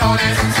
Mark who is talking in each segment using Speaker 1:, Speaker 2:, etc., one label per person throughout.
Speaker 1: Beefy,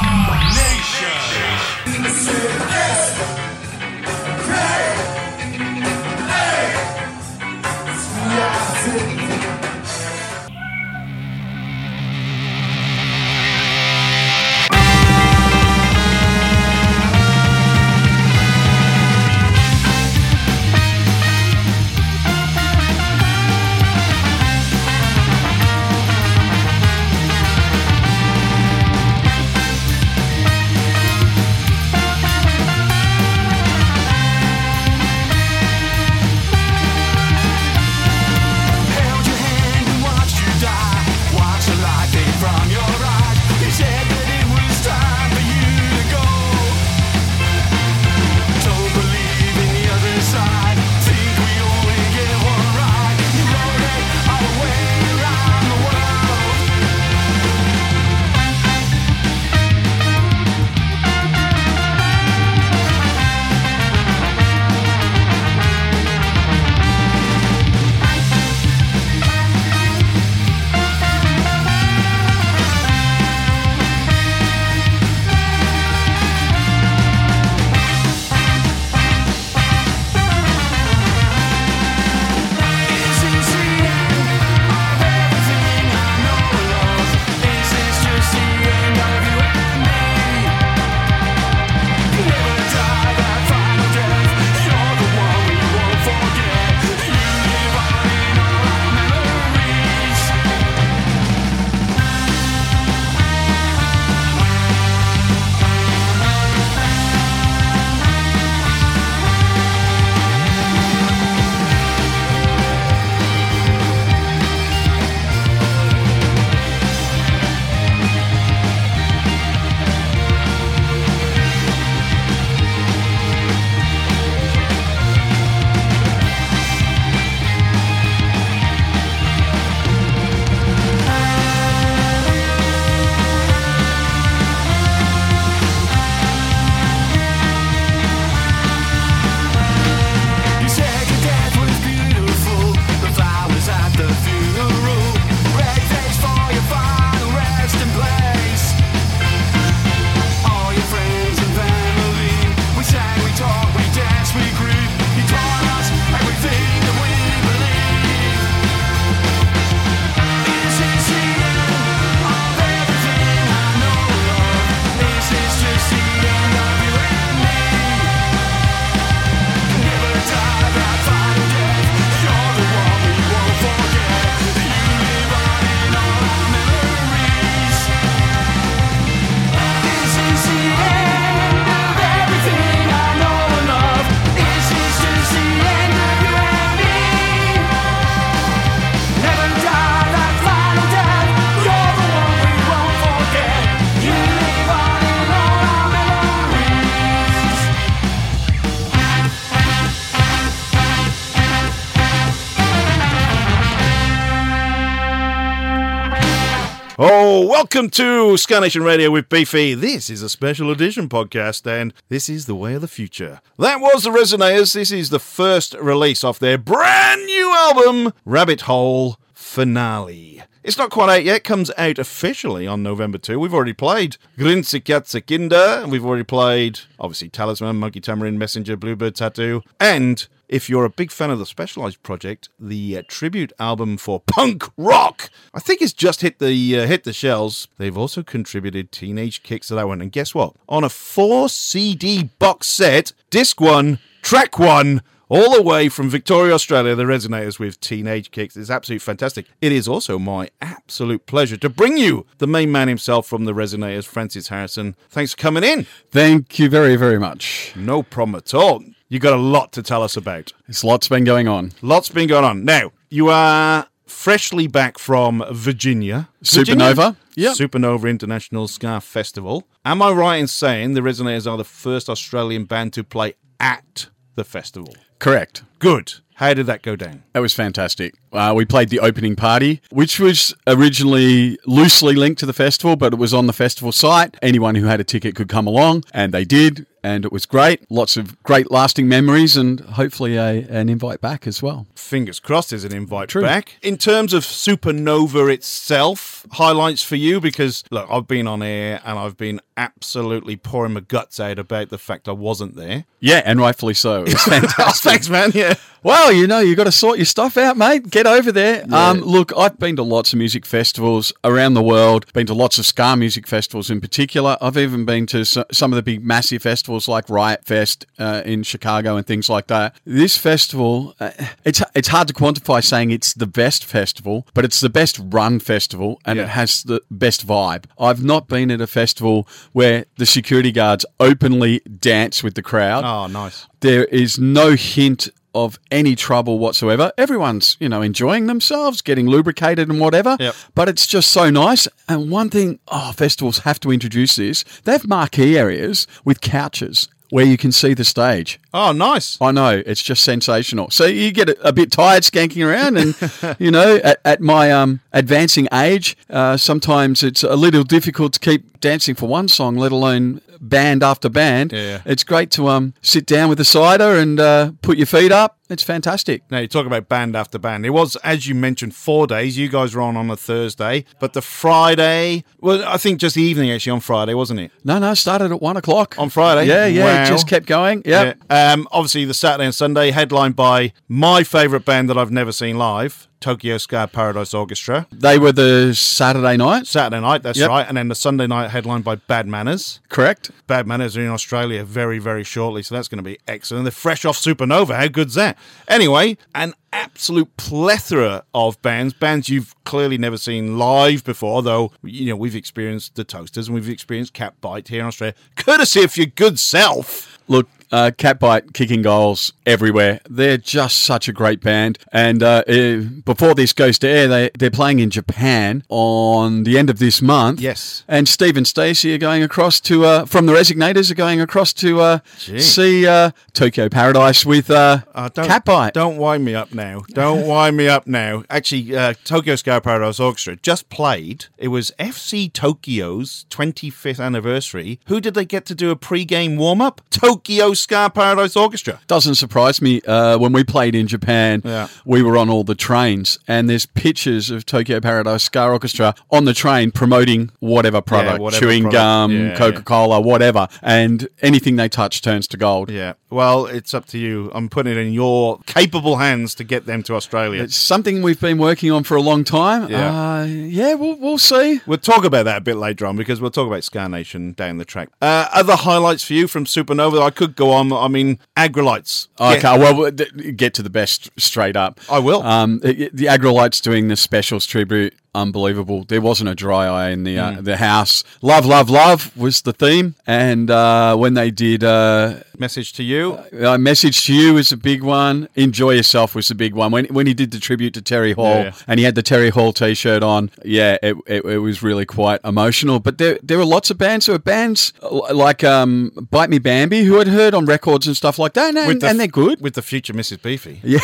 Speaker 2: welcome to Ska Nation Radio with Beefy. This is a special edition podcast, and this is the way of the future. That was the Resignators. This is the first release off their brand new album, Rabbit Hole Finale. It's not quite out yet. Comes out officially on November 2. We've already played Grinsikatsa Kinder. We've already played, obviously, Talisman, Monkey Tamarind, Messenger, Bluebird Tattoo. And if you're a big fan of the Specialized Project, the uh, tribute album for punk rock, I think it's just hit the uh, hit the shelves. They've also contributed Teenage Kicks to that one. And guess what? On a four CD box set, disc one, track one, all the way from Victoria, Australia, the Resignators with Teenage Kicks. It's absolutely fantastic. It is also my absolute pleasure to bring you the main man himself from the Resignators, Francis Harrison. Thanks for coming in.
Speaker 3: Thank you very, very much.
Speaker 2: No problem at all. You got a lot to tell us about.
Speaker 3: There's lots been going on.
Speaker 2: Lots been going on. Now, you are freshly back from Virginia.
Speaker 3: Supernova. Yep.
Speaker 2: Supernova International Ska Festival. Am I right in saying the Resignators are the first Australian band to play at the festival?
Speaker 3: Correct.
Speaker 2: Good. How did that go down?
Speaker 3: That was fantastic. Uh, we played the opening party, which was originally loosely linked to the festival, but it was on the festival site. Anyone who had a ticket could come along, and they did, and it was great. Lots of great lasting memories, and hopefully a, an invite back as well.
Speaker 2: Fingers crossed there's an invite
Speaker 3: True.
Speaker 2: back. In terms of Supernova itself, highlights for you, because look, I've been on air and I've been absolutely pouring my guts out about the fact I wasn't there.
Speaker 3: Yeah, and rightfully so. It was fantastic.
Speaker 2: Thanks, man. Yeah.
Speaker 3: Well, you know, you got to sort your stuff out, mate. Get over there. Um, look, I've been to lots of music festivals around the world. Been to lots of ska music festivals in particular. I've even been to some of the big, massive festivals like Riot Fest uh, in Chicago and things like that. This festival, uh, it's it's hard to quantify saying it's the best festival, but it's the best run festival, and
Speaker 2: Yeah.
Speaker 3: it has the best vibe. I've not been at a festival where the security guards openly dance with the crowd.
Speaker 2: Oh, nice.
Speaker 3: There is no hint of any trouble whatsoever. Everyone's, you know, enjoying themselves, getting lubricated and whatever.
Speaker 2: Yep.
Speaker 3: But it's just so nice. And one thing, oh, festivals have to introduce this. They have marquee areas with couches where you can see the stage.
Speaker 2: Oh, nice.
Speaker 3: I know it's just sensational. So you get a, a bit tired skanking around, and you know, at, at my um, advancing age, uh, sometimes it's a little difficult to keep dancing for one song, let alone band after band.
Speaker 2: Yeah.
Speaker 3: It's great to um, sit down with a cider and uh, put your feet up. It's fantastic.
Speaker 2: Now you talk about band after band. It was, as you mentioned, four days. You guys were on on a Thursday, but the Friday, well, I think just the evening actually on Friday, wasn't it?
Speaker 3: No, no, started at one o'clock
Speaker 2: On Friday?
Speaker 3: Yeah, yeah,
Speaker 2: Wow.
Speaker 3: it just kept going. Yep.
Speaker 2: Yeah. Um, obviously, the Saturday and Sunday headlined by my favourite band that I've never seen live, Tokyo Ska Paradise Orchestra.
Speaker 3: They were the Saturday night,
Speaker 2: Saturday night, that's
Speaker 3: Yep.
Speaker 2: right, and then the Sunday night headlined by Bad Manners.
Speaker 3: correct?
Speaker 2: Bad Manners are in Australia very, very shortly, so that's going to be excellent. They're fresh off Supernova. How good's that? Anyway, an absolute plethora of bands, bands you've clearly never seen live before, though, you know, we've experienced the Toasters and we've experienced Catbite here in Australia, courtesy of your good self.
Speaker 3: Look, uh, Catbite kicking goals everywhere. They're just such a great band. And uh, eh, before this goes to air, they, they're playing in Japan on the end of this month.
Speaker 2: Yes.
Speaker 3: And Steve and Stacey are going across to, uh, from the Resignators, are going across to uh, see uh, Tokyo Paradise with uh,
Speaker 2: don't,
Speaker 3: Catbite.
Speaker 2: Don't wind me up now. Don't wind me up now. Actually, uh, Tokyo Ska Paradise Orchestra just played. It was FC Tokyo's 25th anniversary. Who did they get to do a pre-game warm-up? Tokyo Ska Paradise Orchestra.
Speaker 3: Doesn't surprise me. Uh, when we played in Japan,
Speaker 2: Yeah.
Speaker 3: we were on all the trains, and there's pictures of Tokyo Paradise Ska Orchestra on the train promoting whatever product,
Speaker 2: whatever
Speaker 3: chewing
Speaker 2: product.
Speaker 3: gum,
Speaker 2: Yeah,
Speaker 3: Coca Cola, whatever, and anything they touch turns to gold.
Speaker 2: Yeah. Well, it's up to you. I'm putting it in your capable hands to get them to Australia.
Speaker 3: It's something we've been working on for a long time.
Speaker 2: Yeah.
Speaker 3: uh, yeah, we'll, we'll see.
Speaker 2: We'll talk about that a bit later on because we'll talk about Ska Nation down the track. Uh, other highlights for you from Supernova? I could go on. I mean, Aggrolites.
Speaker 3: Okay,
Speaker 2: Get-
Speaker 3: well, we'll get to the best straight up.
Speaker 2: I will.
Speaker 3: Um, the the Aggrolites doing the specials tribute, unbelievable. There wasn't a dry eye in the uh,
Speaker 2: Mm.
Speaker 3: the house. Love, love, love was the theme, and uh, when they did. Uh,
Speaker 2: Message to you.
Speaker 3: uh, message to you was a big one. Enjoy yourself was a big one. When when he did the tribute to Terry Hall
Speaker 2: Yeah, yeah.
Speaker 3: and he had the Terry Hall T-shirt on, yeah, it, it, it was really quite emotional. But there there were lots of bands. There were bands uh, like um, Bite Me Bambi who had heard on records and stuff like that, and,
Speaker 2: With the
Speaker 3: and they're good.
Speaker 2: With the future Mrs. Beefy.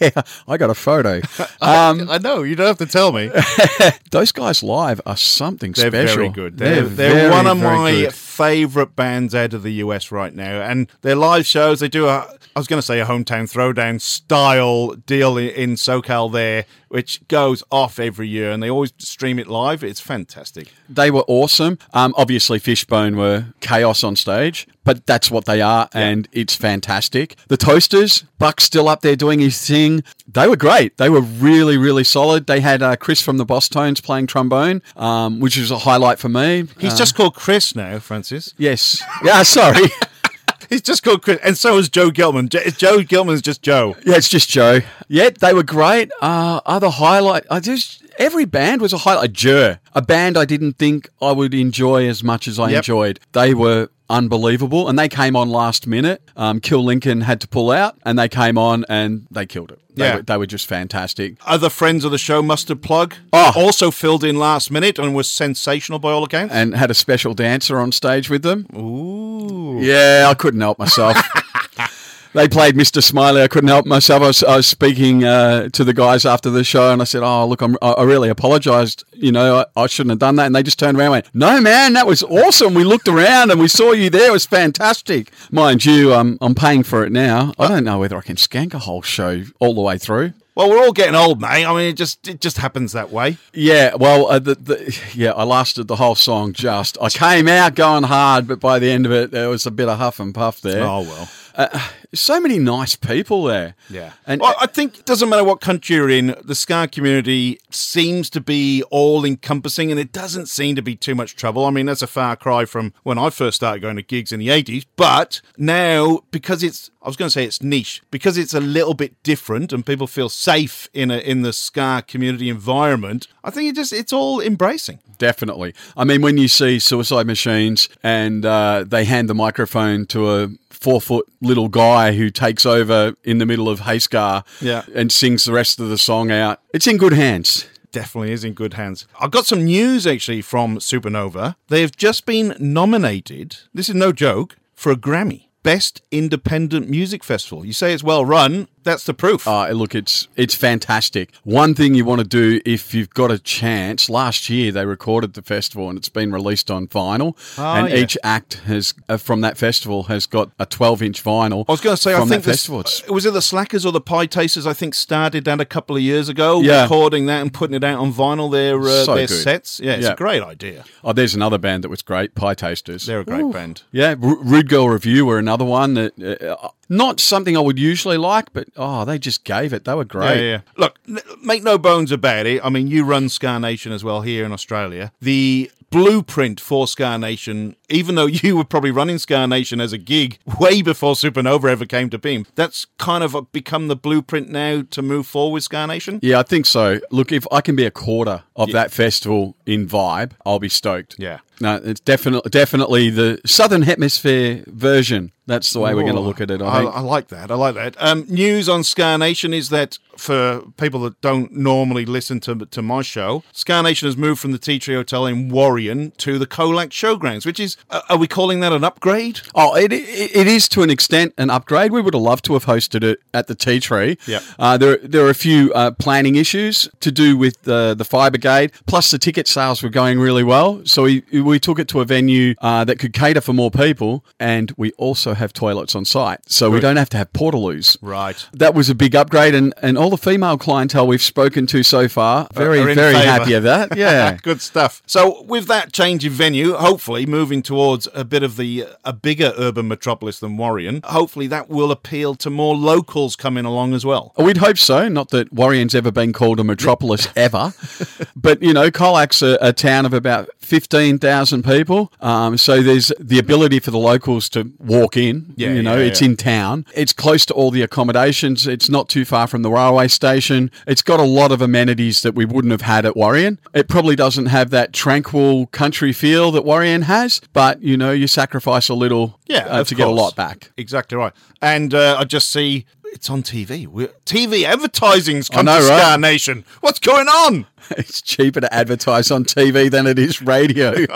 Speaker 3: Yeah, I got a photo. Um,
Speaker 2: I know. You don't have to tell me.
Speaker 3: Those guys live are something
Speaker 2: They're
Speaker 3: special.
Speaker 2: very good. They're, they're,
Speaker 3: very,
Speaker 2: one of my
Speaker 3: good.
Speaker 2: favourite bands out of the US right now. And their live shows, they do a, I was going to say a hometown throwdown style deal in, in SoCal there, which goes off every year. And they always stream it live. It's fantastic.
Speaker 3: They were awesome. Um, obviously, Fishbone were chaos on stage, but that's what they are, and it's fantastic. The Toasters, Buck's still up there doing his thing. They were great. They were really, really solid. They had uh, Chris from the Bosstones playing trombone, um, which was a highlight for me.
Speaker 2: He's
Speaker 3: Uh,
Speaker 2: just called Chris now, Francis.
Speaker 3: yes, yeah. Sorry.
Speaker 2: He's just called Chris. And so is Joe Gittleman. Joe, Joe Gittleman's just Joe.
Speaker 3: Yeah, it's just Joe. Yeah, they were great. Uh, other highlight, I just every band was a highlight. Jer, a band I didn't think I would enjoy as much as I
Speaker 2: Yep.
Speaker 3: enjoyed. They were unbelievable, and they came on last minute. Um, Kill Lincoln had to pull out, and they came on and they killed it. They,
Speaker 2: Yeah.
Speaker 3: were, they were just fantastic.
Speaker 2: Other friends of the show, Mustard Plug,
Speaker 3: Oh.
Speaker 2: also filled in last minute and was sensational by all accounts.
Speaker 3: And had a special dancer on stage with them.
Speaker 2: Ooh.
Speaker 3: Yeah, I couldn't help myself. they played Mr. Smiley. I couldn't help myself. I was, I was speaking uh, to the guys after the show, and I said, "Oh, look, I'm, I really apologised. You know, I, I shouldn't have done that." And they just turned around and went, "No, man, that was awesome. We looked around and we saw you there. It was fantastic." Mind you, I'm I'm paying for it now. I don't know whether I can skank a whole show all the way through.
Speaker 2: Well, we're all getting old, mate. I mean, it just it just happens that way.
Speaker 3: Yeah, well, uh, the, the, yeah, I lasted the whole song. Just I came out going hard, but by the end of it, there was a bit of huff and puff there.
Speaker 2: Oh well.
Speaker 3: Uh, so many nice people there.
Speaker 2: Yeah.
Speaker 3: And
Speaker 2: well, I think it doesn't matter what country you're in, the ska community seems to be all encompassing and it doesn't seem to be too much trouble. I mean, that's a far cry from when I first started going to gigs in the 80s. But now, because it's, I was going to say it's niche, because it's a little bit different and people feel safe in a, in the ska community environment, I think it just, it's all embracing.
Speaker 3: Definitely. I mean, when you see Suicide Machines and uh, they hand the microphone to a four foot little guy who takes over in the middle of Hey Scar
Speaker 2: Yeah.
Speaker 3: and sings the rest of the song out, it's in good hands.
Speaker 2: definitely is in good hands. I've got some news actually from Supernova. They have just been nominated, this is no joke, for a Grammy. Best Independent Music Festival. You say it's well run, that's the proof.
Speaker 3: Uh, look, it's it's fantastic. One thing you want to do if you've got a chance. Last year they recorded the festival and it's been released on vinyl,
Speaker 2: Oh,
Speaker 3: and
Speaker 2: yeah.
Speaker 3: each act has uh, from that festival has got a 12 inch vinyl.
Speaker 2: I was going to say, I think
Speaker 3: that
Speaker 2: this,
Speaker 3: festival. It's-
Speaker 2: was it the Slackers or the Pietasters? I think started that a couple of years ago,
Speaker 3: Yeah.
Speaker 2: recording that and putting it out on vinyl. Their uh,
Speaker 3: So
Speaker 2: their
Speaker 3: good.
Speaker 2: sets, yeah, it's
Speaker 3: Yeah.
Speaker 2: a great idea.
Speaker 3: Oh, there's another band that was great, Pietasters.
Speaker 2: They're a great band.
Speaker 3: Yeah, R- Rude Girl Review were another one that uh, not something I would usually like, but oh, they just gave it. They were great.
Speaker 2: Yeah, yeah. Look, n- make no bones about it. I mean, you run Ska Nation as well here in Australia. The blueprint for Ska Nation, even though you were probably running Ska Nation as a gig way before Supernova ever came to beam, that's kind of become the blueprint now to move forward with Ska Nation.
Speaker 3: Yeah, I think so. Look, if I can be a quarter of that festival in vibe, I'll be stoked.
Speaker 2: Yeah.
Speaker 3: No, it's definitely definitely the Southern Hemisphere version. That's the way we're going to look at it. I,
Speaker 2: I. I like that. I like that. Um, news on Ska Nation is that for people that don't normally listen to to my show, Ska Nation has moved from the Tea Tree Hotel in Warrion to the Colac Showgrounds, which is, uh, are we calling that an upgrade?
Speaker 3: Oh, it, it, it is to an extent an upgrade. We would have loved to have hosted it at the Tea Tree.
Speaker 2: Yep.
Speaker 3: Uh, there, there are a few uh, planning issues to do with uh, the fire brigade. Plus, the ticket sales were going really well, so we we took it to a venue uh, that could cater for more people, and we also have toilets on site, so we don't have to have portaloos.
Speaker 2: Right.
Speaker 3: That was a big upgrade, and, and all the female clientele we've spoken to so far, very, very
Speaker 2: favour.
Speaker 3: happy of that. Yeah.
Speaker 2: Good stuff. So, with that change in venue, hopefully moving towards a bit of the a bigger urban metropolis than Warrion, hopefully that will appeal to more locals coming along as well.
Speaker 3: We'd hope so. Not that Warrion's ever been called a metropolis ever, but you know, Colac's a, a town of about fifteen thousand people. Um, so there's the ability for the locals to walk in.
Speaker 2: Yeah,
Speaker 3: you know,
Speaker 2: yeah,
Speaker 3: it's
Speaker 2: yeah.
Speaker 3: in town. It's close to all the accommodations. It's not too far from the railway station. It's got a lot of amenities that we wouldn't have had at Warrion. It probably doesn't have that tranquil country feel that Warrion has, but you know, you sacrifice a little
Speaker 2: Yeah,
Speaker 3: uh, to get a lot back.
Speaker 2: Exactly right. And uh, I just see it's on TV. We're, TV advertising's come
Speaker 3: know,
Speaker 2: to
Speaker 3: right?
Speaker 2: Ska Nation. What's going on?
Speaker 3: It's cheaper to advertise on TV than it is radio.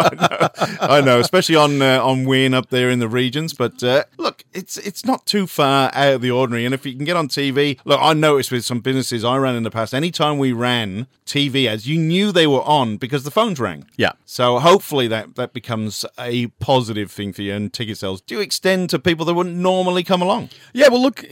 Speaker 2: I know, especially on uh, on Win up there in the regions. But uh, look, it's it's not too far out of the ordinary. And if you can get on TV, look, I noticed with some businesses I ran in the past, anytime we ran TV ads, you knew they were on because the phones rang.
Speaker 3: Yeah.
Speaker 2: So hopefully that that becomes a positive thing for you, and ticket sales do you extend to people that wouldn't normally come along.
Speaker 3: Yeah, well, look,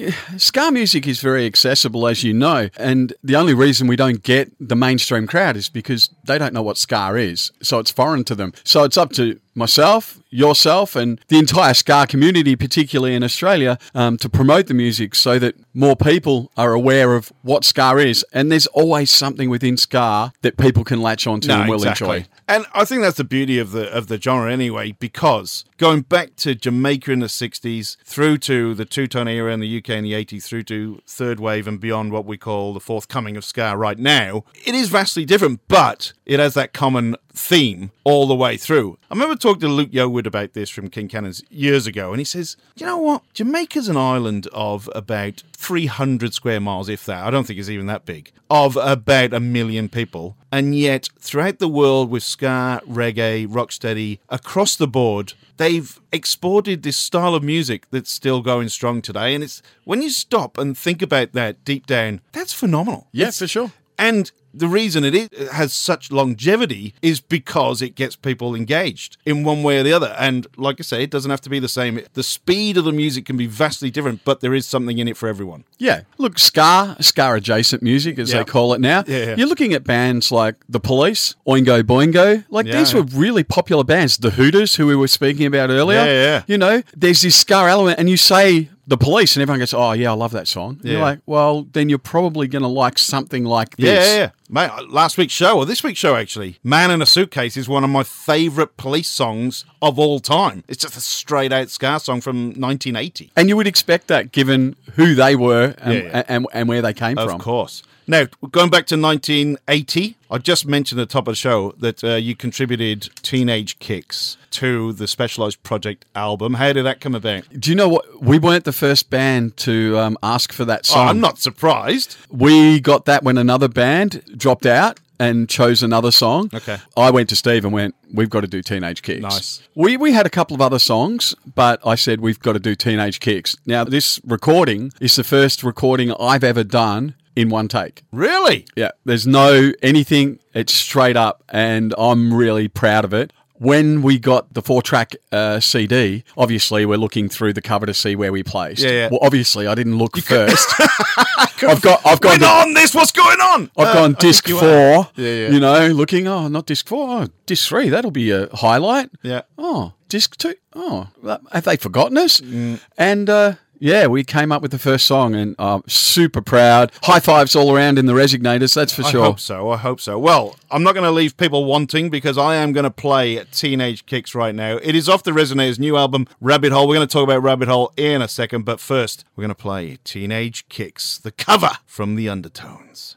Speaker 3: ska music is very accessible, as you know, and the only reason we don't get the mainstream crowd is because they don't know what ska is, so it's foreign to them. So it's up to myself, yourself, and the entire ska community, particularly in Australia, um, to promote the music so that more people are aware of what ska is. And there's always something within ska that people can latch onto and will enjoy.
Speaker 2: And I think that's the beauty of the of the genre anyway, because going back to Jamaica in the '60s, through to the two tone era in the UK in the '80s, through to third wave and beyond, what we call the forthcoming of ska right now, it is vastly different, but it has that common theme all the way through. I remember talking to Luke Yeoward about this from King Cannons years ago, and he says, "You know what? Jamaica's an island of about 300 square miles, if that. I don't think it's even that big, of about a million people." And yet, throughout the world with ska, reggae, rocksteady, across the board, they've exported this style of music that's still going strong today. And it's when you stop and think about that deep down, that's phenomenal.
Speaker 3: Yeah,
Speaker 2: It's-
Speaker 3: for sure.
Speaker 2: And the reason it, is, it has such longevity is because it gets people engaged in one way or the other. And like I say, it doesn't have to be the same. The speed of the music can be vastly different, but there is something in it for everyone.
Speaker 3: Yeah. Look, ska, ska adjacent music, as
Speaker 2: Yeah.
Speaker 3: they call it now.
Speaker 2: Yeah, yeah.
Speaker 3: You're looking at bands like The Police, Oingo Boingo. Like,
Speaker 2: Yeah,
Speaker 3: these
Speaker 2: yeah.
Speaker 3: were really popular bands. The Hooters, who we were speaking about earlier.
Speaker 2: Yeah, yeah.
Speaker 3: You know, there's this ska element, and you say The Police, and everyone goes, oh, yeah, I love that song. And You're like, well, then you're probably going to like something like this.
Speaker 2: Yeah, yeah, yeah. Mate, last week's show, or this week's show actually, Man in a Suitcase is one of my favourite police songs of all time. It's just a straight out ska song from 1980.
Speaker 3: And you would expect that given who they were and,
Speaker 2: Yeah, yeah.
Speaker 3: and, and where they came
Speaker 2: Of
Speaker 3: from.
Speaker 2: Of course. Now, going back to 1980, I just mentioned at the top of the show that uh, you contributed Teenage Kicks to the Specialized Project album. How did that come about?
Speaker 3: Do you know what? We weren't the first band to um, ask for that
Speaker 2: Oh,
Speaker 3: song.
Speaker 2: I'm not surprised.
Speaker 3: We got that when another band dropped out and chose another song.
Speaker 2: Okay.
Speaker 3: I went to Steve and went, We've got to do Teenage Kicks.
Speaker 2: Nice.
Speaker 3: We, we had a couple of other songs, but I said, We've got to do Teenage Kicks. Now, this recording is the first recording I've ever done in one take.
Speaker 2: Really?
Speaker 3: Yeah. There's no anything, it's straight up, and I'm really proud of it. When we got the four track uh, CD, obviously we're looking through the cover to see where we placed.
Speaker 2: Yeah, yeah.
Speaker 3: Well, obviously I didn't look first. I've got, I've got,
Speaker 2: Wait on this, what's going on?
Speaker 3: I've
Speaker 2: Uh,
Speaker 3: gone disc
Speaker 2: you
Speaker 3: four.
Speaker 2: Yeah, yeah.
Speaker 3: You know, looking. Oh, not disc four. Oh, disc three. That'll be a highlight.
Speaker 2: Yeah.
Speaker 3: Oh, disc two. Oh, have they forgotten us?
Speaker 2: Mm.
Speaker 3: And uh, yeah, we came up with the first song, and I'm super proud. High fives all around in the Resignators. That's for
Speaker 2: I
Speaker 3: sure.
Speaker 2: I hope so. I hope so. Well, I'm not going to leave people wanting because I am going to play Teenage Kicks right now. It is off the Resignators' new album, Rabbit Hole. We're going to talk about Rabbit Hole in a second, but first, we're going to play Teenage Kicks, the cover from the Undertones.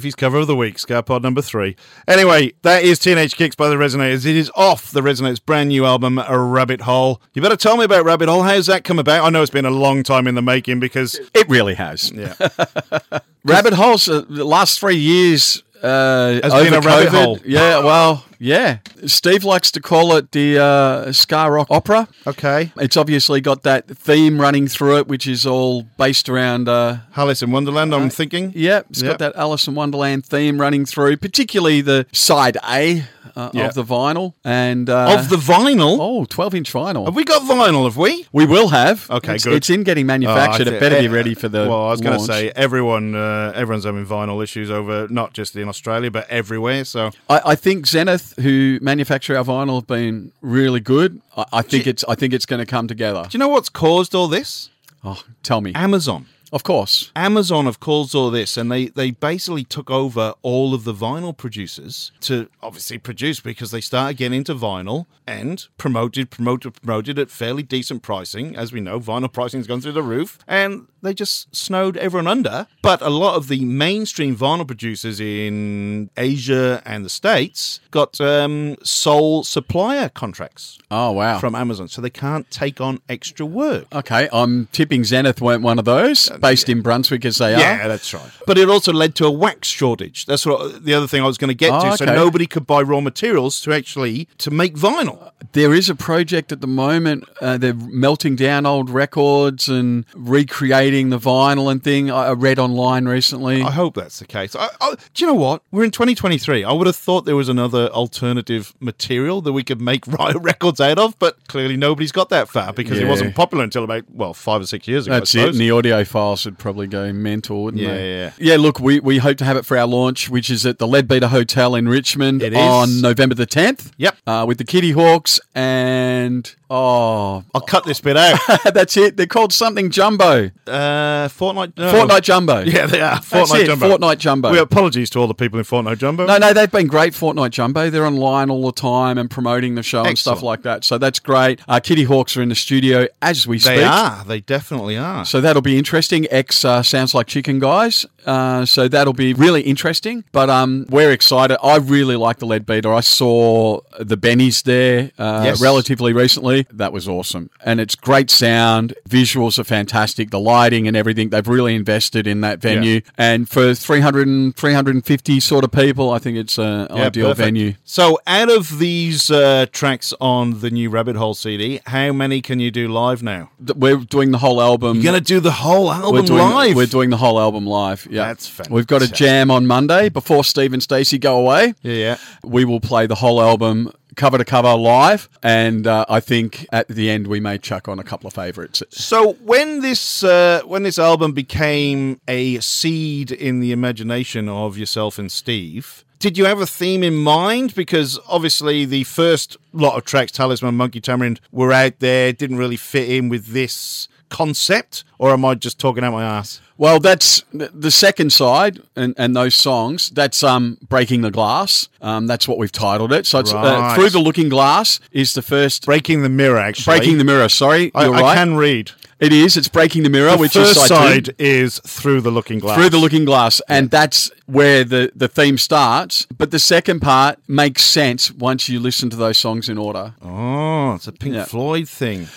Speaker 2: Beefy's cover of the week, Scarpod number three. Anyway, that is Teenage Kicks by the Resignators. It is off the Resignators' brand new album, A Rabbit Hole. You better tell me about Rabbit Hole. How's that come about? I know it's been a long time in the making because
Speaker 3: It really has.
Speaker 2: yeah,
Speaker 3: Rabbit holes, uh, the last three years. Uh,
Speaker 2: Has been a rabbit
Speaker 3: COVID.
Speaker 2: hole.
Speaker 3: Yeah, well, yeah. Steve likes to call it the uh, Ska Rock Opera.
Speaker 2: okay.
Speaker 3: It's obviously got that theme running through it, which is all based around. Uh,
Speaker 2: Alice in Wonderland. I'm thinking.
Speaker 3: yeah, it's
Speaker 2: Yep.
Speaker 3: got that Alice in Wonderland theme running through, particularly the side A uh,
Speaker 2: Yeah.
Speaker 3: of the vinyl and uh,
Speaker 2: Of the vinyl.
Speaker 3: oh 12 inch vinyl.
Speaker 2: Have we got vinyl? Have we?
Speaker 3: We will have.
Speaker 2: Okay,
Speaker 3: it's,
Speaker 2: good.
Speaker 3: It's in getting manufactured.
Speaker 2: Oh,
Speaker 3: it better be ready for the.
Speaker 2: Well, I was going to say everyone, uh, everyone's having vinyl issues over not just in Australia but everywhere. So
Speaker 3: I, I think Zenith, who manufacture our vinyl, have been really good. I, I think it's. I think it's going to come together.
Speaker 2: do you know what's caused all this?
Speaker 3: Oh, tell me.
Speaker 2: Amazon.
Speaker 3: Of course.
Speaker 2: Amazon have caused all this, and they, they basically took over all of the vinyl producers to obviously produce because they started getting into vinyl and promoted, promoted, promoted at fairly decent pricing. As we know, vinyl pricing's gone through the roof, and they just snowed everyone under. But a lot of the mainstream vinyl producers in Asia and the States got um, sole supplier contracts
Speaker 3: Oh wow.
Speaker 2: from Amazon, so they can't take on extra work.
Speaker 3: okay, I'm tipping Zenith weren't one of those, based in Brunswick as they
Speaker 2: Yeah,
Speaker 3: are.
Speaker 2: Yeah, that's right. But it also led to a wax shortage. That's what the other thing I was going to get
Speaker 3: Oh,
Speaker 2: to. So nobody could buy raw materials to actually to make vinyl.
Speaker 3: There is a project at the moment. Uh, they're melting down old records and recreating the vinyl and thing. I read online recently.
Speaker 2: I hope that's the case. I, I, do you know what? We're in 2023. I would have thought there was another alternative material that we could make records out of, but clearly nobody's got that far because it wasn't popular until about well five or six years ago. I
Speaker 3: That's it. And the audio files would probably go mentor. wouldn't
Speaker 2: Yeah, yeah.
Speaker 3: Yeah, look, we, we hope to have it for our launch, which is at the Leadbeater Hotel in Richmond
Speaker 2: It is.
Speaker 3: on November the 10th.
Speaker 2: Yep.
Speaker 3: Uh, with the Kittyhawks and, oh,
Speaker 2: I'll cut this bit out.
Speaker 3: that's it. They're called something Jumbo.
Speaker 2: uh, Fortnight. no.
Speaker 3: Fortnight Jumbo.
Speaker 2: Yeah, they are. Fortnight
Speaker 3: it,
Speaker 2: Jumbo.
Speaker 3: Fortnight Jumbo.
Speaker 2: We apologies to all the people in Fortnight Jumbo.
Speaker 3: No, no, they've been great, Fortnight Jumbo. They're online all the time and promoting the show and stuff like that. So that's great. Uh, Kittyhawks are in the studio as we speak.
Speaker 2: they are. They definitely are.
Speaker 3: So that'll be interesting. X uh, sounds like chicken guys. Uh, so that'll be really interesting. But um, we're excited. I really like the Leadbeater. I saw the Bennies there uh,
Speaker 2: Yes.
Speaker 3: relatively recently. That was awesome. And it's great sound. Visuals are fantastic. The lighting and everything. They've really invested in that venue.
Speaker 2: Yeah.
Speaker 3: And for 300 and 350 sort of people, I think it's an
Speaker 2: Yeah,
Speaker 3: ideal
Speaker 2: perfect.
Speaker 3: venue.
Speaker 2: So, out of these uh, tracks on the new Rabbit Hole CD, how many can you do live now?
Speaker 3: We're doing the whole album.
Speaker 2: You're going to do the whole album
Speaker 3: we're doing,
Speaker 2: live.
Speaker 3: We're doing the whole album live. Yeah,
Speaker 2: That's fantastic.
Speaker 3: We've got a jam on Monday before Steve and Stacey go away.
Speaker 2: yeah, yeah.
Speaker 3: We will play the whole album cover to cover live, and uh, I think at the end we may chuck on a couple of favourites.
Speaker 2: So when this uh, when this album became a seed in the imagination of yourself and Steve, did you have a theme in mind? Because obviously the first lot of tracks, Talisman, Monkey Tamarind, were out there, didn't really fit in with this concept, or am I just talking out my ass?
Speaker 3: Well, that's the second side, and, and those songs. That's um, breaking the glass. Um, that's what we've titled it. So it's uh, through the looking glass is the first
Speaker 2: Breaking the mirror, actually.
Speaker 3: breaking the mirror. Sorry,
Speaker 2: I,
Speaker 3: you're
Speaker 2: I
Speaker 3: right.
Speaker 2: can read.
Speaker 3: It is. It's breaking the mirror,
Speaker 2: The
Speaker 3: which
Speaker 2: first
Speaker 3: is side,
Speaker 2: side
Speaker 3: two.
Speaker 2: is through the looking glass.
Speaker 3: through the looking glass and that's where the, the theme starts but the second part makes sense once you listen to those songs in order
Speaker 2: Oh, it's a Pink
Speaker 3: Yeah.
Speaker 2: Floyd thing.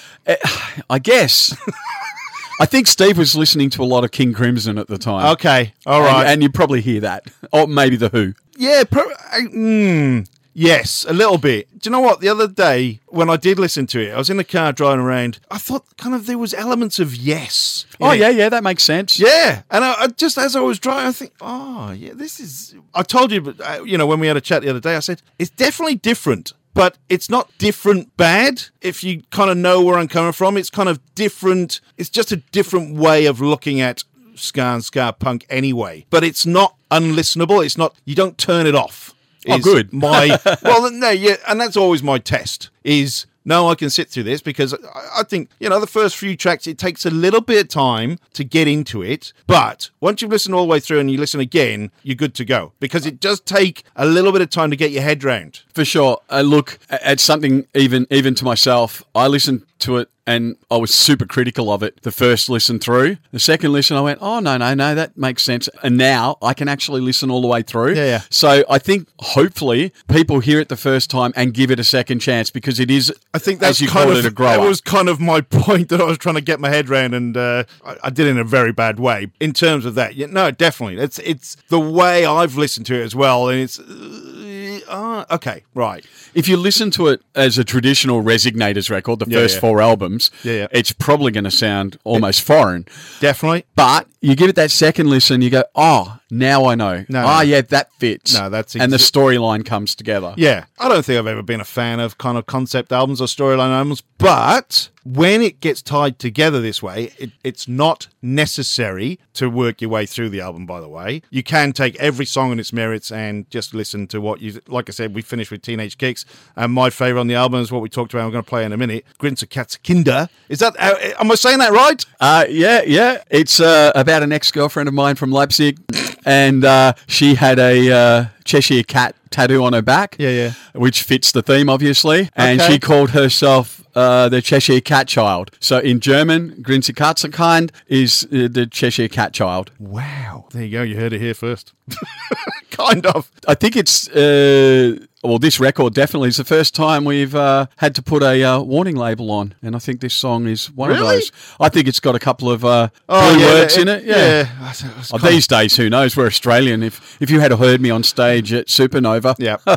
Speaker 3: i guess i think steve was listening to a lot of king crimson at the time
Speaker 2: Okay, all right,
Speaker 3: And- and, you probably hear that or maybe the who
Speaker 2: Yeah, pro- I, mm, yes, a little bit. Do you know what? The other day when I did listen to it, I was in the car driving around. I thought kind of there was elements of yes.
Speaker 3: oh
Speaker 2: it.
Speaker 3: yeah yeah that makes sense
Speaker 2: Yeah, and I, I just as I was driving, I think, oh yeah, this is. I told you, but, uh, you know, when we had a chat the other day, I said it's definitely different, but it's not different bad. If you kind of know where I'm coming from, it's kind of different. It's just a different way of looking at ska and ska punk anyway. But it's not unlistenable. It's not. You don't turn it off.
Speaker 3: Oh, good.
Speaker 2: My well, no, yeah, and that's always my test. Is no, I can sit through this because I, I think you know the first few tracks. It takes a little bit of time to get into it, but once you've listened all the way through and you listen again, you're good to go because it does take a little bit of time to get your head round.
Speaker 3: for sure uh, look at something even even to myself i listened to it and I was super critical of it the first listen through. The second listen, I went, oh, no, no, no, that makes sense. And now I can actually listen all the way through.
Speaker 2: Yeah, yeah.
Speaker 3: So I think hopefully people hear it the first time and give it a second chance because it is,
Speaker 2: I think that's
Speaker 3: you
Speaker 2: kind
Speaker 3: call
Speaker 2: of
Speaker 3: it, a grower.
Speaker 2: that was kind of my point that I was trying to get my head around, and uh, I, I did it in a very bad way in terms of that. Yeah, no, definitely, it's it's the way I've listened to it as well, and it's uh, uh, okay, right.
Speaker 3: if you listen to it as a traditional Resignators record, the
Speaker 2: Yeah,
Speaker 3: first
Speaker 2: yeah.
Speaker 3: four albums,
Speaker 2: Yeah, yeah.
Speaker 3: it's probably going to sound almost foreign.
Speaker 2: Definitely.
Speaker 3: But you give it that second listen, you go, oh, now I know.
Speaker 2: No,
Speaker 3: ah,
Speaker 2: no.
Speaker 3: yeah, that fits.
Speaker 2: No, that's
Speaker 3: and the storyline comes together.
Speaker 2: Yeah, I don't think I've ever been a fan of kind of concept albums or storyline albums, but when it gets tied together this way, it, it's not necessary to work your way through the album. By the way, you can take every song on its merits and just listen to what you. Like I said, we finished with Teenage Kicks, and my favorite on the album is what we talked about. I'm going to play in a minute. Grinzer Katz Kinder. Is that? Uh, am I saying that right?
Speaker 3: Uh, yeah, yeah. It's uh, about an ex girlfriend of mine from Leipzig, and uh, she had a uh, Cheshire cat tattoo on her back.
Speaker 2: Yeah, yeah.
Speaker 3: Which fits the theme, obviously. And
Speaker 2: Okay.
Speaker 3: she called herself uh, the Cheshire Cat Child. So in German, Grinze Katzenkind is uh, the Cheshire Cat Child.
Speaker 2: Wow. There you go. You heard it here first. kind of.
Speaker 3: I think it's uh, well, this record definitely is the first time we've uh, had to put a uh, warning label on, and I think this song is one of those. I think it's got a couple of uh,
Speaker 2: Oh, yeah,
Speaker 3: words
Speaker 2: it-
Speaker 3: in it. Yeah.
Speaker 2: yeah. I thought it was
Speaker 3: Oh, these days, who knows? We're Australian. If if you had heard me on stage at Supernova,
Speaker 2: Yeah.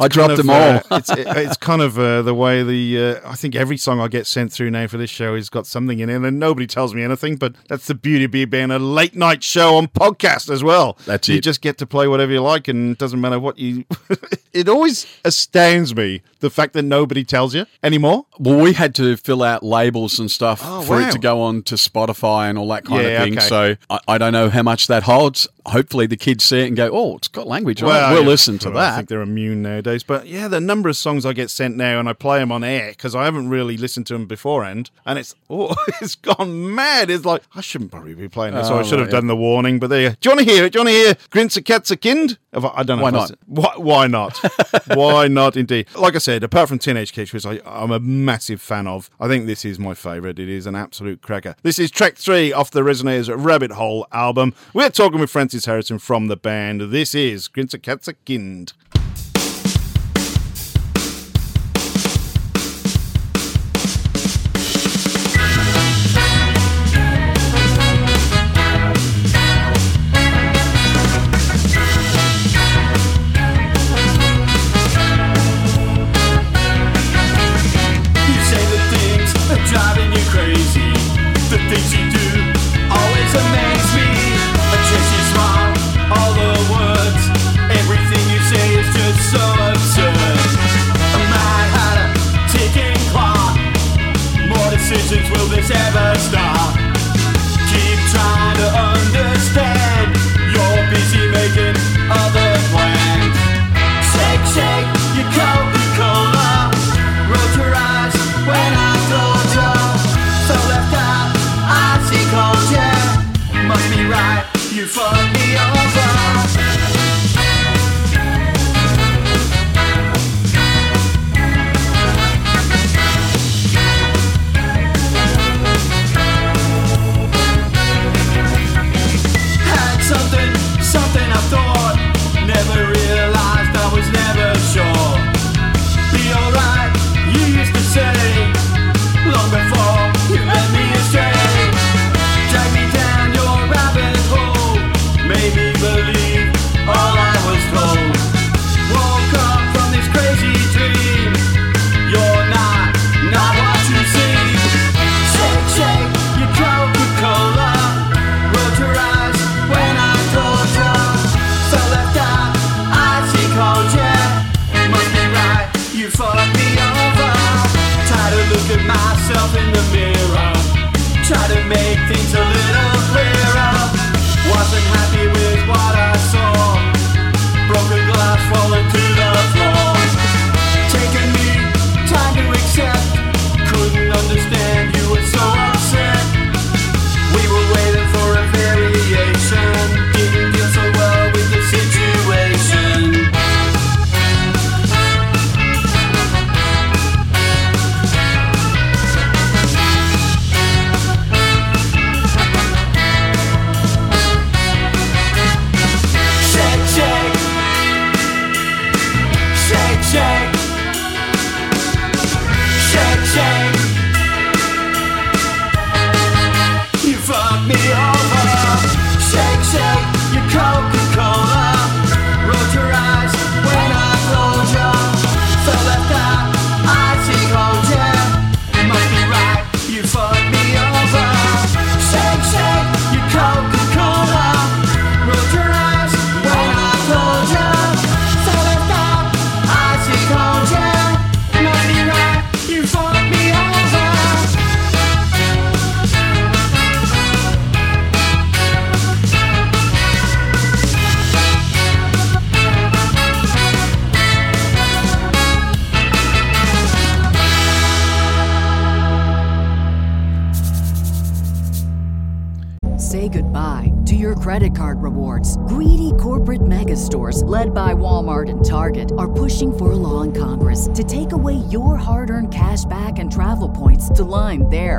Speaker 3: I dropped
Speaker 2: of,
Speaker 3: them all.
Speaker 2: uh, it's, it- it's kind of uh, the way the uh, I think every song I get sent through now for this show has got something in it, and nobody tells me anything. But that's the beauty of being a late night show on podcast as well.
Speaker 3: That's
Speaker 2: you
Speaker 3: it.
Speaker 2: just get to play whatever you like, and it doesn't matter what you. it always astounds me the fact that nobody tells you anymore.
Speaker 3: well, we had to fill out labels and stuff
Speaker 2: Oh,
Speaker 3: for
Speaker 2: wow.
Speaker 3: it to go on to Spotify and all that kind
Speaker 2: Yeah,
Speaker 3: of thing.
Speaker 2: okay.
Speaker 3: So I, I don't know how much that holds. Hopefully, the kids see it and go, "Oh, it's got language. on it.
Speaker 2: Well,
Speaker 3: we'll
Speaker 2: yeah,
Speaker 3: listen to
Speaker 2: well, I think they're immune nowadays. But yeah, the number of songs I get sent now, and I play them on air because I haven't really listened to them beforehand, and it's oh, it's gone mad. It's like I shouldn't probably be playing this, or I
Speaker 3: Oh,
Speaker 2: should have
Speaker 3: right,
Speaker 2: done the warning. But there, you go. do you want to hear it? Do you want to hear Katzekind? Have I, I don't know.
Speaker 3: Why not?
Speaker 2: Why, why not? why not? Indeed. Like I said, apart from Teenage Kids, which I, I'm a massive fan of, I think this is my favourite. It is an absolute cracker. This is track three off the Resignators Rabbit Hole album. We're talking with Francis Harrison from the band. This is Grinzer Katzekind.
Speaker 4: You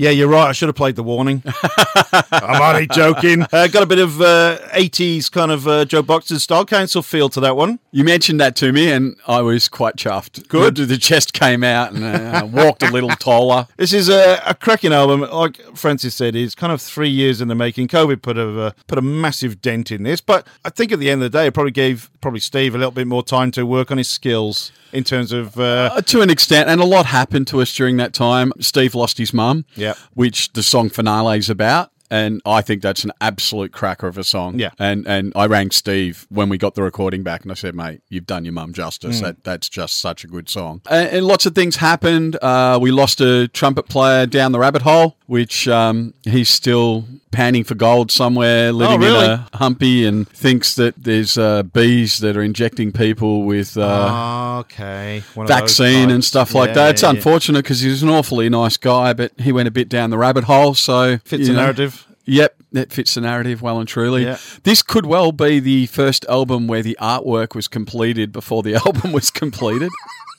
Speaker 2: Yeah, you're right. I should have played the warning. I'm only joking. Uh, got a bit of uh, 80s kind of uh, Joe Boxer style council feel to that one.
Speaker 3: You mentioned that to me, and I was quite chuffed.
Speaker 2: Good.
Speaker 3: The, the chest came out and uh, walked a little taller.
Speaker 2: This is a, a cracking album. Like Francis said, it's kind of three years in the making. COVID put a uh, put a massive dent in this, but I think at the end of the day, it probably gave probably Steve a little bit more time to work on his skills in terms of. Uh,
Speaker 3: Uh, to an extent, and a lot happened to us during that time. Steve lost his mum,
Speaker 2: Yep.
Speaker 3: which the song finale is about. And I think that's an absolute cracker of a song.
Speaker 2: Yeah.
Speaker 3: And and I rang Steve when we got the recording back and I said, mate, you've done your mum justice.
Speaker 2: Mm.
Speaker 3: That That's just such a good song. And, and lots of things happened. Uh, we lost a trumpet player down the rabbit hole, which um, he's still panning for gold somewhere, living
Speaker 2: Oh, really?
Speaker 3: in a humpy and thinks that there's uh, bees that are injecting people with. Uh,
Speaker 2: okay. One
Speaker 3: vaccine and stuff like
Speaker 2: Yeah,
Speaker 3: that. It's
Speaker 2: yeah, yeah.
Speaker 3: unfortunate because he's an awfully nice guy, but he went a bit down the rabbit hole. So
Speaker 2: Fits the
Speaker 3: know.
Speaker 2: narrative.
Speaker 3: Yep, that fits the narrative well and truly.
Speaker 2: Yeah.
Speaker 3: This could well be the first album where the artwork was completed before the album was completed.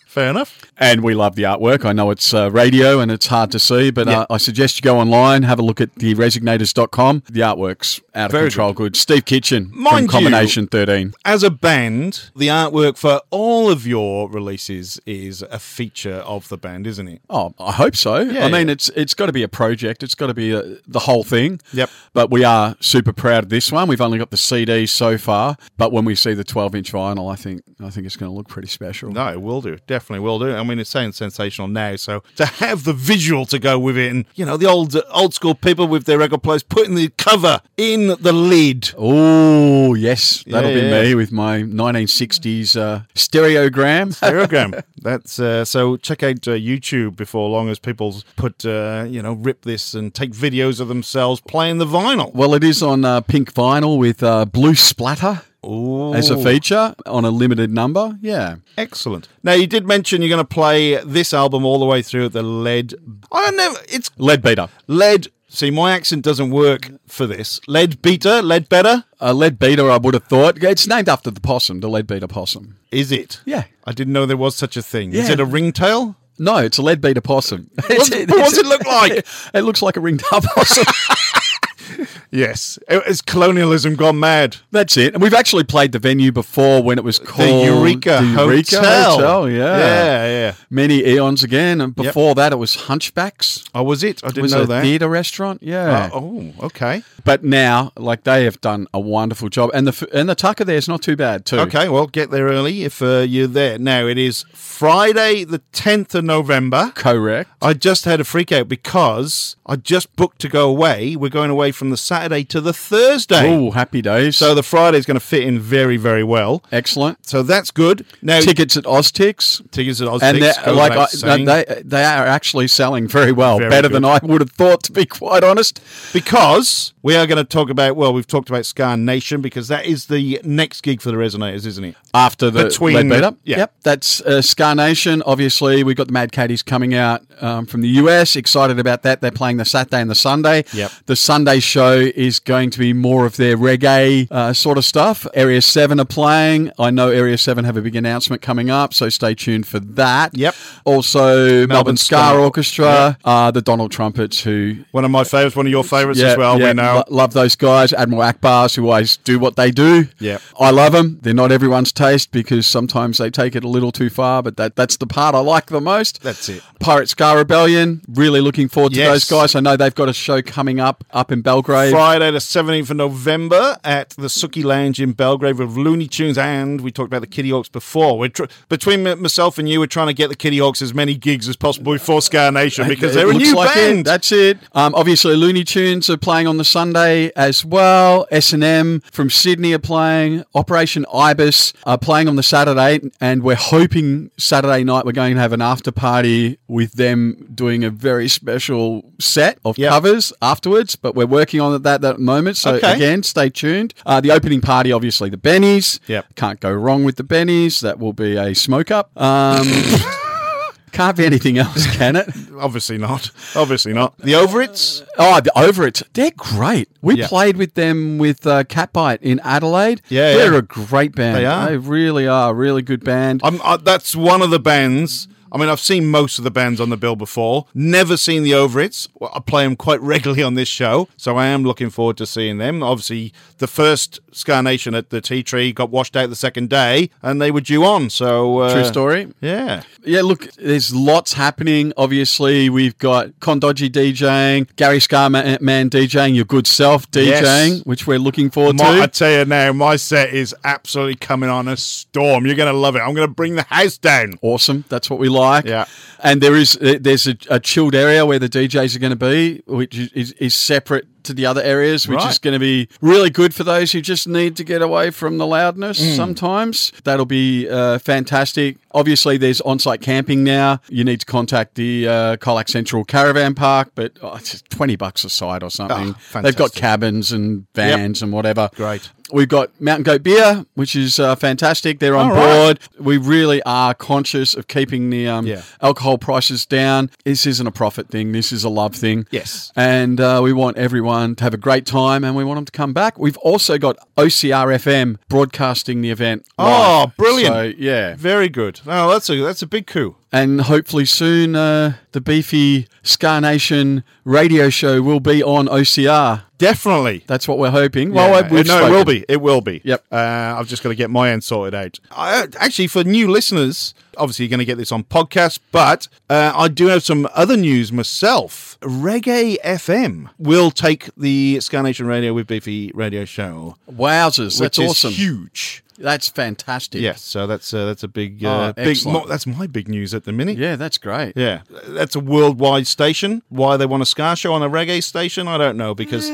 Speaker 2: Fair enough.
Speaker 3: And we love the artwork. I know it's uh, radio and it's hard to see, but
Speaker 2: Yeah.
Speaker 3: uh, I suggest you go online, have a look at theresignators.com. The artwork's out of
Speaker 2: Very
Speaker 3: control good. Steve Kitchen
Speaker 2: Mind
Speaker 3: from
Speaker 2: you-
Speaker 3: Combination 13.
Speaker 2: As a band, the artwork for all of your releases is a feature of the band, isn't it?
Speaker 3: Oh, I hope so.
Speaker 2: Yeah,
Speaker 3: I mean,
Speaker 2: yeah.
Speaker 3: it's it's got to be a project. It's got to be a, the whole thing.
Speaker 2: Yep.
Speaker 3: But we are super proud of this one. We've only got the CD so far, but when we see the 12-inch vinyl, I think I think it's going to look pretty special.
Speaker 2: No, it will do. Definitely will do. I mean, it's saying sensational now. So to have the visual to go with it, and you know, the old old school people with their record players putting the cover in the lid.
Speaker 3: Oh yes, that'll
Speaker 2: Yeah,
Speaker 3: be
Speaker 2: yeah.
Speaker 3: me with my 1960s uh, stereogram.
Speaker 2: Stereogram. That's uh, so. Check out uh, YouTube before long as people put uh, you know rip this and take videos of themselves playing the vinyl.
Speaker 3: well, it is on uh, pink vinyl with uh, blue splatter
Speaker 2: Ooh.
Speaker 3: as a feature on a limited number. Yeah.
Speaker 2: Excellent. Now you did mention you're going to play this album all the way through at the lead. I don't know. It's
Speaker 3: Leadbeater.
Speaker 2: lead. See, my accent doesn't work for this. Lead beater, lead better.
Speaker 3: A lead beater, uh, I would have thought. It's named after the possum, the Leadbeater possum.
Speaker 2: Is it?
Speaker 3: Yeah.
Speaker 2: I didn't know there was such a thing. Is it a ringtail?
Speaker 3: No, it's a Leadbeater possum.
Speaker 2: What's- what does it look like?
Speaker 3: It looks like a ringtail possum.
Speaker 2: Yes. It- It's colonialism gone mad.
Speaker 3: That's it. And we've actually played the venue before when it was called
Speaker 2: the Eureka,
Speaker 3: the Eureka
Speaker 2: Hotel.
Speaker 3: Hotel, yeah.
Speaker 2: Yeah, yeah.
Speaker 3: Many eons again. And before that, it was Hunchbacks.
Speaker 2: Oh, was it? I didn't
Speaker 3: was
Speaker 2: know
Speaker 3: a
Speaker 2: that.
Speaker 3: theatre restaurant. Yeah.
Speaker 2: Uh, oh, okay.
Speaker 3: But now, like they have done a wonderful job, and the and the tucker there is not too bad too.
Speaker 2: Okay, well, get there early if uh, you're there. Now, it is Friday, the 10th of November.
Speaker 3: Correct.
Speaker 2: I just had a freak out because I just booked to go away. We're going away from the Saturday to the Thursday.
Speaker 3: Oh, happy days.
Speaker 2: So the Friday's going to fit in very, very well.
Speaker 3: excellent.
Speaker 2: So that's good. Now,
Speaker 3: Tickets at Oztix.
Speaker 2: tickets at Oz
Speaker 3: And they're, like I, they they are actually selling very well,
Speaker 2: Very
Speaker 3: better
Speaker 2: good.
Speaker 3: than I would have thought, to be quite honest.
Speaker 2: because we are going to talk about, well, we've talked about Ska Nation because that is the next gig for the Resignators, isn't it?
Speaker 3: after the
Speaker 2: Between- yeah.
Speaker 3: Yep, that's uh, Ska Nation. Obviously, we've got the Mad Caddies coming out um, from the US. Excited about that. They're playing the Saturday and the Sunday.
Speaker 2: Yep.
Speaker 3: The Sunday show is going to be more of their reggae uh, sort of stuff. Area 7 are playing. I know Area 7 have a big announcement coming up, so stay tuned for that.
Speaker 2: Yep.
Speaker 3: Also, Melbourne, Ska,
Speaker 2: Ska.
Speaker 3: Orchestra, uh, the Donald Trumpets, who
Speaker 2: One of my favourites, one of your favourites as well, we know.
Speaker 3: lo- love those guys. Admiral Akbars, who always do what they do.
Speaker 2: Yep.
Speaker 3: I love them. They're not everyone's taste because sometimes they take it a little too far, but that, that's the part I like the most.
Speaker 2: That's it.
Speaker 3: Pirate Ska Rebellion, really looking forward to
Speaker 2: Yes.
Speaker 3: those guys. I know they've got a show coming up up in Belgrave.
Speaker 2: Friday, the 17th of November at the Sooki Lounge in Belgrave with Looney Tunes. And we talked about the Kittyhawks before. We're tr- between myself and you, we're trying to get the Kittyhawks as many gigs as possible before Ska Nation because
Speaker 3: It
Speaker 2: they're a new
Speaker 3: like
Speaker 2: band.
Speaker 3: It. That's it. Um, obviously, Looney Tunes are playing on the Sunday as well. S and M from Sydney are playing. Operation Ibis are playing on the Saturday, and we're hoping Saturday night we're going to have an after party with them doing a very special set of covers afterwards. But we're working on that at the moment. So
Speaker 2: Okay.
Speaker 3: again, stay tuned. Uh, the opening party, obviously, the Bennies.
Speaker 2: Yep.
Speaker 3: Can't go wrong with the Bennies. That will be a smoke up. Um, can't be anything else, can it?
Speaker 2: Obviously not. Obviously not. The Overits?
Speaker 3: Oh, the Overits. They're great. We
Speaker 2: Yeah.
Speaker 3: played with them with uh, Catbite in Adelaide.
Speaker 2: Yeah,
Speaker 3: They're
Speaker 2: yeah.
Speaker 3: a great band.
Speaker 2: They are.
Speaker 3: They really are. a Really good band.
Speaker 2: I'm, uh, that's one of the bands. I mean, I've seen most of the bands on the bill before. Never seen the Overits. Well, I play them quite regularly on this show, so I am looking forward to seeing them. Obviously, the first Ska Nation at the Tea Tree got washed out the second day, and they were due on. So uh,
Speaker 3: True story.
Speaker 2: Yeah.
Speaker 3: Yeah, look, there's lots happening. Obviously, we've got Condoji DJing, Gary Scarman DJing, your good self DJing,
Speaker 2: Yes.
Speaker 3: which we're looking forward
Speaker 2: My, I
Speaker 3: to.
Speaker 2: tell you now, my set is absolutely coming on a storm. You're going to love it. I'm going to bring the house down.
Speaker 3: Awesome. That's what we like.
Speaker 2: Yeah.
Speaker 3: And there is there's a, a chilled area where the DJs are going to be, which is, is, is separate to the other areas, which
Speaker 2: Right.
Speaker 3: is going to be really good for those who just need to get away from the loudness
Speaker 2: Mm.
Speaker 3: sometimes. That'll be uh, fantastic. Obviously, there's on site camping now. You need to contact the uh, Colac Central Caravan Park, but oh, it's 20 bucks a side or something.
Speaker 2: Oh,
Speaker 3: They've got cabins and vans and whatever.
Speaker 2: Great.
Speaker 3: We've got Mountain Goat Beer, which is uh, fantastic. They're on
Speaker 2: All right.
Speaker 3: board. We really are conscious of keeping the um,
Speaker 2: Yeah.
Speaker 3: alcohol prices down. This isn't a profit thing. This is a love thing.
Speaker 2: Yes.
Speaker 3: And uh, we want everyone to have a great time and we want them to come back. We've also got OCR FM broadcasting the event.
Speaker 2: Oh, brilliant.
Speaker 3: So, yeah.
Speaker 2: Very good. Oh, that's a that's a big coup.
Speaker 3: And hopefully soon uh, the beefy Ska Nation radio show will be on OCR.
Speaker 2: Definitely.
Speaker 3: That's what we're hoping.
Speaker 2: Yeah,
Speaker 3: Well,
Speaker 2: no, it will be. It will be.
Speaker 3: Yep.
Speaker 2: Uh, I've just got to get my end sorted out. I, actually, for new listeners, obviously you're going to get this on podcast, but uh, I do have some other news myself. Reggae FM will take the Ska Nation Radio with Beefy radio show.
Speaker 3: Wowzers. That's awesome.
Speaker 2: huge.
Speaker 3: That's fantastic.
Speaker 2: Yes, so that's uh, that's a big,
Speaker 3: Oh,
Speaker 2: uh, big. Mo- that's my big news at the minute.
Speaker 3: Yeah, that's great.
Speaker 2: Yeah, that's a worldwide station. Why they want a ska show on a reggae station, I don't know. Because,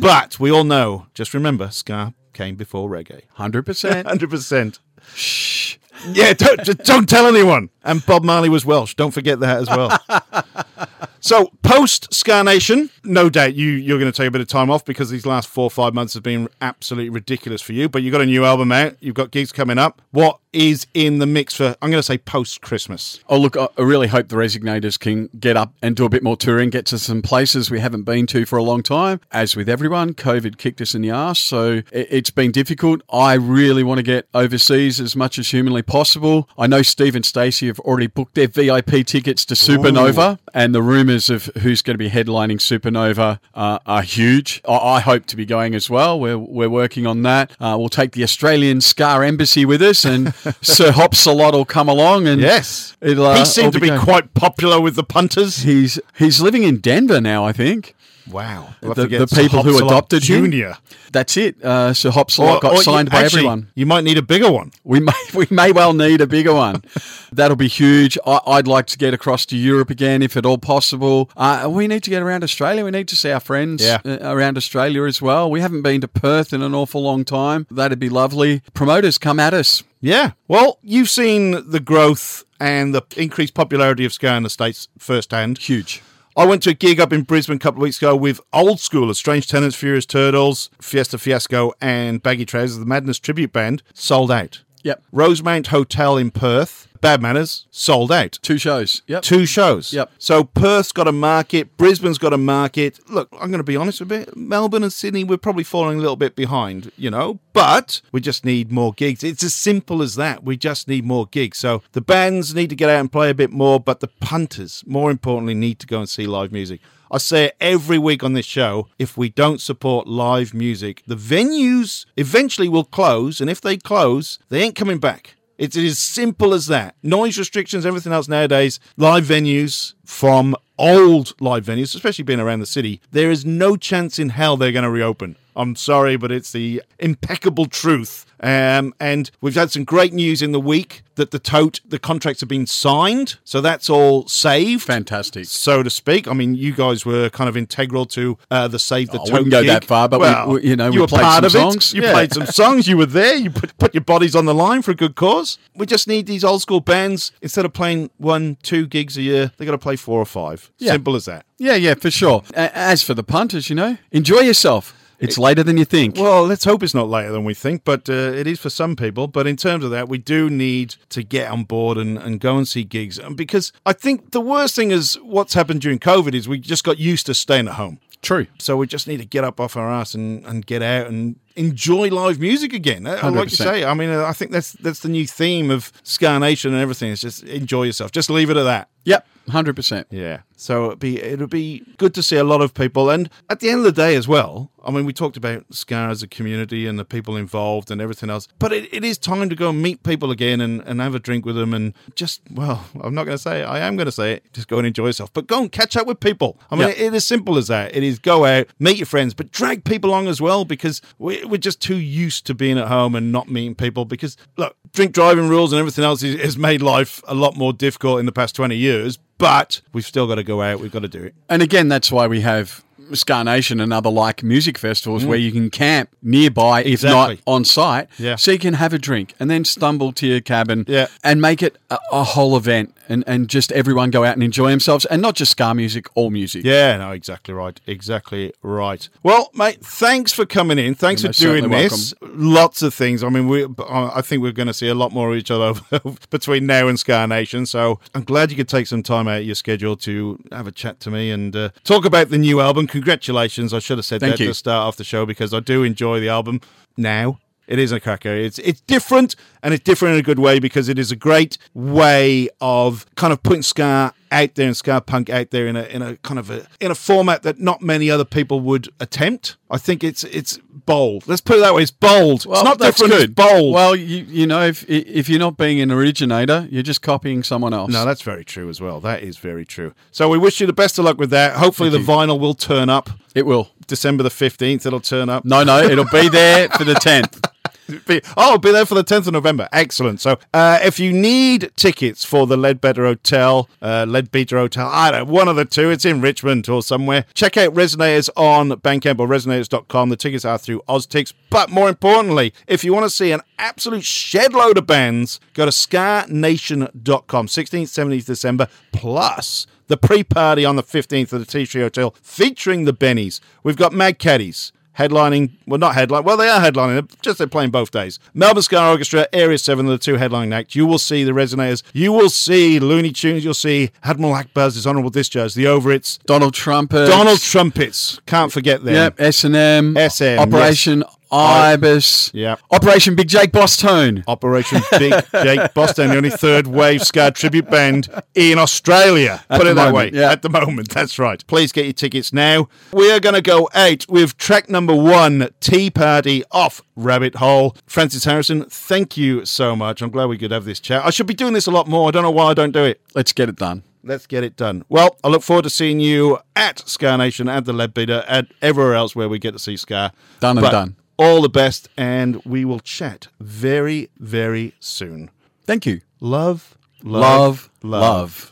Speaker 2: but we all know. Just remember, ska came before reggae.
Speaker 3: 100%.
Speaker 2: Hundred percent. Shh. Yeah, don't don't tell anyone. And Bob Marley was Welsh. Don't forget that as well. so post Ska Nation, no doubt you you're going to take a bit of time off because these last four or five months have been absolutely ridiculous for you. But you've got a new album out. You've got gigs coming up. What is in the mix for? I'm going to say post Christmas.
Speaker 3: Oh, look, I really hope the Resignators can get up and do a bit more touring, get to some places we haven't been to for a long time. As with everyone, COVID kicked us in the arse, so it's been difficult. I really want to get overseas as much as humanly possible. I know Steve and Stacey have already booked their VIP tickets to Supernova, and the rumours of who's going to be headlining Supernova uh, are huge. I, I hope to be going as well. We're, we're working on that. Uh, we'll take the Australian Ska Embassy with us, and Sir Hopsalot will come along. And
Speaker 2: Yes.
Speaker 3: Uh,
Speaker 2: he seemed to be
Speaker 3: going-
Speaker 2: quite popular with the punters.
Speaker 3: He's he's living in Denver now, I think.
Speaker 2: Wow. We'll
Speaker 3: The, the
Speaker 2: Sir
Speaker 3: people who
Speaker 2: Hopsalot
Speaker 3: adopted him.
Speaker 2: Junior.
Speaker 3: That's it. Uh, Sir Hopsalot got
Speaker 2: you-
Speaker 3: signed by
Speaker 2: actually,
Speaker 3: everyone.
Speaker 2: You might need a bigger one.
Speaker 3: We may we may well need a bigger one. That'll be huge. I, I'd like to get across to Europe again, if at all possible. Uh, we need to get around Australia. We need to see our friends
Speaker 2: Yeah.
Speaker 3: uh, around Australia as well. We haven't been to Perth in an awful long time. That'd be lovely. Promoters, come at us.
Speaker 2: Yeah. Well, you've seen the growth and the increased popularity of ska in the States firsthand.
Speaker 3: Huge.
Speaker 2: I went to a gig up in Brisbane a couple of weeks ago with old schoolers, Strange Tenants, Furious Turtles, Fiesta Fiasco, and Baggy Trousers, the Madness tribute band, sold out.
Speaker 3: Yep.
Speaker 2: Rosemount Hotel in Perth, Bad Manners, sold out.
Speaker 3: Two shows. Yep.
Speaker 2: Two shows.
Speaker 3: Yep.
Speaker 2: So Perth's got a market, Brisbane's got a market. Look, I'm going to be honest with you. Melbourne and Sydney, we're probably falling a little bit behind, you know, but we just need more gigs. It's as simple as that. We just need more gigs. So the bands need to get out and play a bit more, but the punters, more importantly, need to go and see live music. I say it every week on this show if we don't support live music, the venues eventually will close, and if they close, they ain't coming back. It's as simple as that. Noise restrictions, everything else nowadays, live venues from old live venues, especially being around the city, there is no chance in hell they're going to reopen. I'm sorry, but it's the impeccable truth. Um, and we've had some great news in the week that the tote, the contracts have been signed. So that's all saved.
Speaker 3: Fantastic.
Speaker 2: So to speak. I mean, you guys were kind of integral to uh, the Save the
Speaker 3: I
Speaker 2: Tote
Speaker 3: wouldn't go
Speaker 2: gig.
Speaker 3: that far, but
Speaker 2: Well,
Speaker 3: we- you know, we
Speaker 2: you were
Speaker 3: played
Speaker 2: part
Speaker 3: some
Speaker 2: of
Speaker 3: songs.
Speaker 2: it. You
Speaker 3: Yeah.
Speaker 2: played some songs. You were there. You put, put your bodies on the line for a good cause. We just need these old school bands. Instead of playing one, two gigs a year, they got to play four or five.
Speaker 3: Yeah.
Speaker 2: Simple as that.
Speaker 3: Yeah, yeah, for sure. As for the punters, you know, enjoy yourself. It's later than you think.
Speaker 2: Well, let's hope it's not later than we think, but uh, it is for some people. But in terms of that, we do need to get on board and, and go and see gigs. And Because I think the worst thing is what's happened during COVID is we just got used to staying at home.
Speaker 3: True.
Speaker 2: So we just need to get up off our ass and, and get out and enjoy live music again. I, Like you say, I mean, uh, I think that's that's the new theme of Ska Nation and everything. It's just enjoy yourself. Just leave it at that.
Speaker 3: Yep, hundred percent.
Speaker 2: Yeah. So it'd be it'd be good to see a lot of people, and at the end of the day as well. I mean, we talked about Ska as a community and the people involved and everything else, but it, it is time to go and meet people again and, and have a drink with them and just well, I'm not going to say it, I am going to say it. Just go and enjoy yourself, but go and catch up with people. I mean,
Speaker 3: Yeah.
Speaker 2: it, it is simple as that. It is go out, meet your friends, but drag people along as well because we, we're just too used to being at home and not meeting people. Because look, drink driving rules and everything else has made life a lot more difficult in the past 20 years. But we've still got to go out. We've got to do it.
Speaker 3: And again, that's why we have Ska Nation and other like music festivals
Speaker 2: Mm.
Speaker 3: where you can camp nearby, if
Speaker 2: Exactly.
Speaker 3: not on site,
Speaker 2: Yeah.
Speaker 3: so you can have a drink and then stumble to your cabin
Speaker 2: Yeah.
Speaker 3: and make it a, a whole event and, and just everyone go out and enjoy themselves and not just Ska music, all music.
Speaker 2: Yeah, no, exactly right. Exactly right. Well, mate, thanks for coming in. Thanks
Speaker 3: You're
Speaker 2: for doing this. Lots of things. I mean, we. I think we're going to see a lot more of each other between now and Ska Nation. So I'm glad you could take some time out of your schedule to have a chat to me and uh, talk about the new album. Congratulations! I should have said
Speaker 3: Thank
Speaker 2: that
Speaker 3: you.
Speaker 2: to start off the show because I do enjoy the album now. It is a cracker. It's it's different and it's different in a good way because it is a great way of kind of putting ska out there and ska punk out there in a in a kind of a in a format that not many other people would attempt. I think it's it's bold. Let's put it that way. It's bold.
Speaker 3: Well,
Speaker 2: it's not different.
Speaker 3: good.
Speaker 2: It's bold.
Speaker 3: Well, you you know, if if you're not being an originator, you're just copying someone else.
Speaker 2: no, that's very true as well. That is very true. So we wish you the best of luck with that. Hopefully the vinyl will turn up.
Speaker 3: it will.
Speaker 2: December the fifteenth, it'll turn up.
Speaker 3: No, no, it'll be there for the tenth.
Speaker 2: Be, oh, be there for the 10th of November. Excellent. So, uh, if you need tickets for the Ledbetter Hotel, uh, Leadbeater Hotel, I don't know, one of the two, it's in Richmond or somewhere. Check out Resignators on Bandcamp or resignators.com. The tickets are through Oztix. But more importantly, if you want to see an absolute shed load of bands, go to skanation.com. 16th, 17th December, plus the pre party on the 15th at the Tea Tree Hotel featuring the Bennies. We've got Mad Caddies headlining, well, not headline, well, they are headlining, just they're playing both days. Melbourne Ska Orchestra, Area 7 are the two headlining acts. You will see the Resignators, you will see Looney Tunes, you'll see Admiral Akbar's His Honourable Discharge, the Over It's,
Speaker 3: Donald Trumpet.
Speaker 2: Donald Trumpets, can't forget them.
Speaker 3: Yep, S and M,
Speaker 2: SM,
Speaker 3: Operation Ibis,
Speaker 2: Yep.
Speaker 3: Operation Big Jake Boss Tone.
Speaker 2: Operation Big Jake Boston, the only third wave Ska tribute band in Australia.
Speaker 3: At
Speaker 2: Put it that
Speaker 3: moment,
Speaker 2: way.
Speaker 3: yeah.
Speaker 2: At the moment, that's right. Please get your tickets now. We are going to go out with track number one, Tea Party off Rabbithole. Francis Harrison, thank you so much. I'm glad we could have this chat. I should be doing this a lot more. I don't know why I don't do it.
Speaker 3: Let's get it done.
Speaker 2: Let's get it done. Well, I look forward to seeing you at Ska Nation, at the Leadbeater, at everywhere else where we get to see Ska.
Speaker 3: Done and
Speaker 2: But
Speaker 3: done.
Speaker 2: All the best, and we will chat very, very soon.
Speaker 3: Thank you.
Speaker 2: Love,
Speaker 3: Love,
Speaker 2: love.
Speaker 3: love.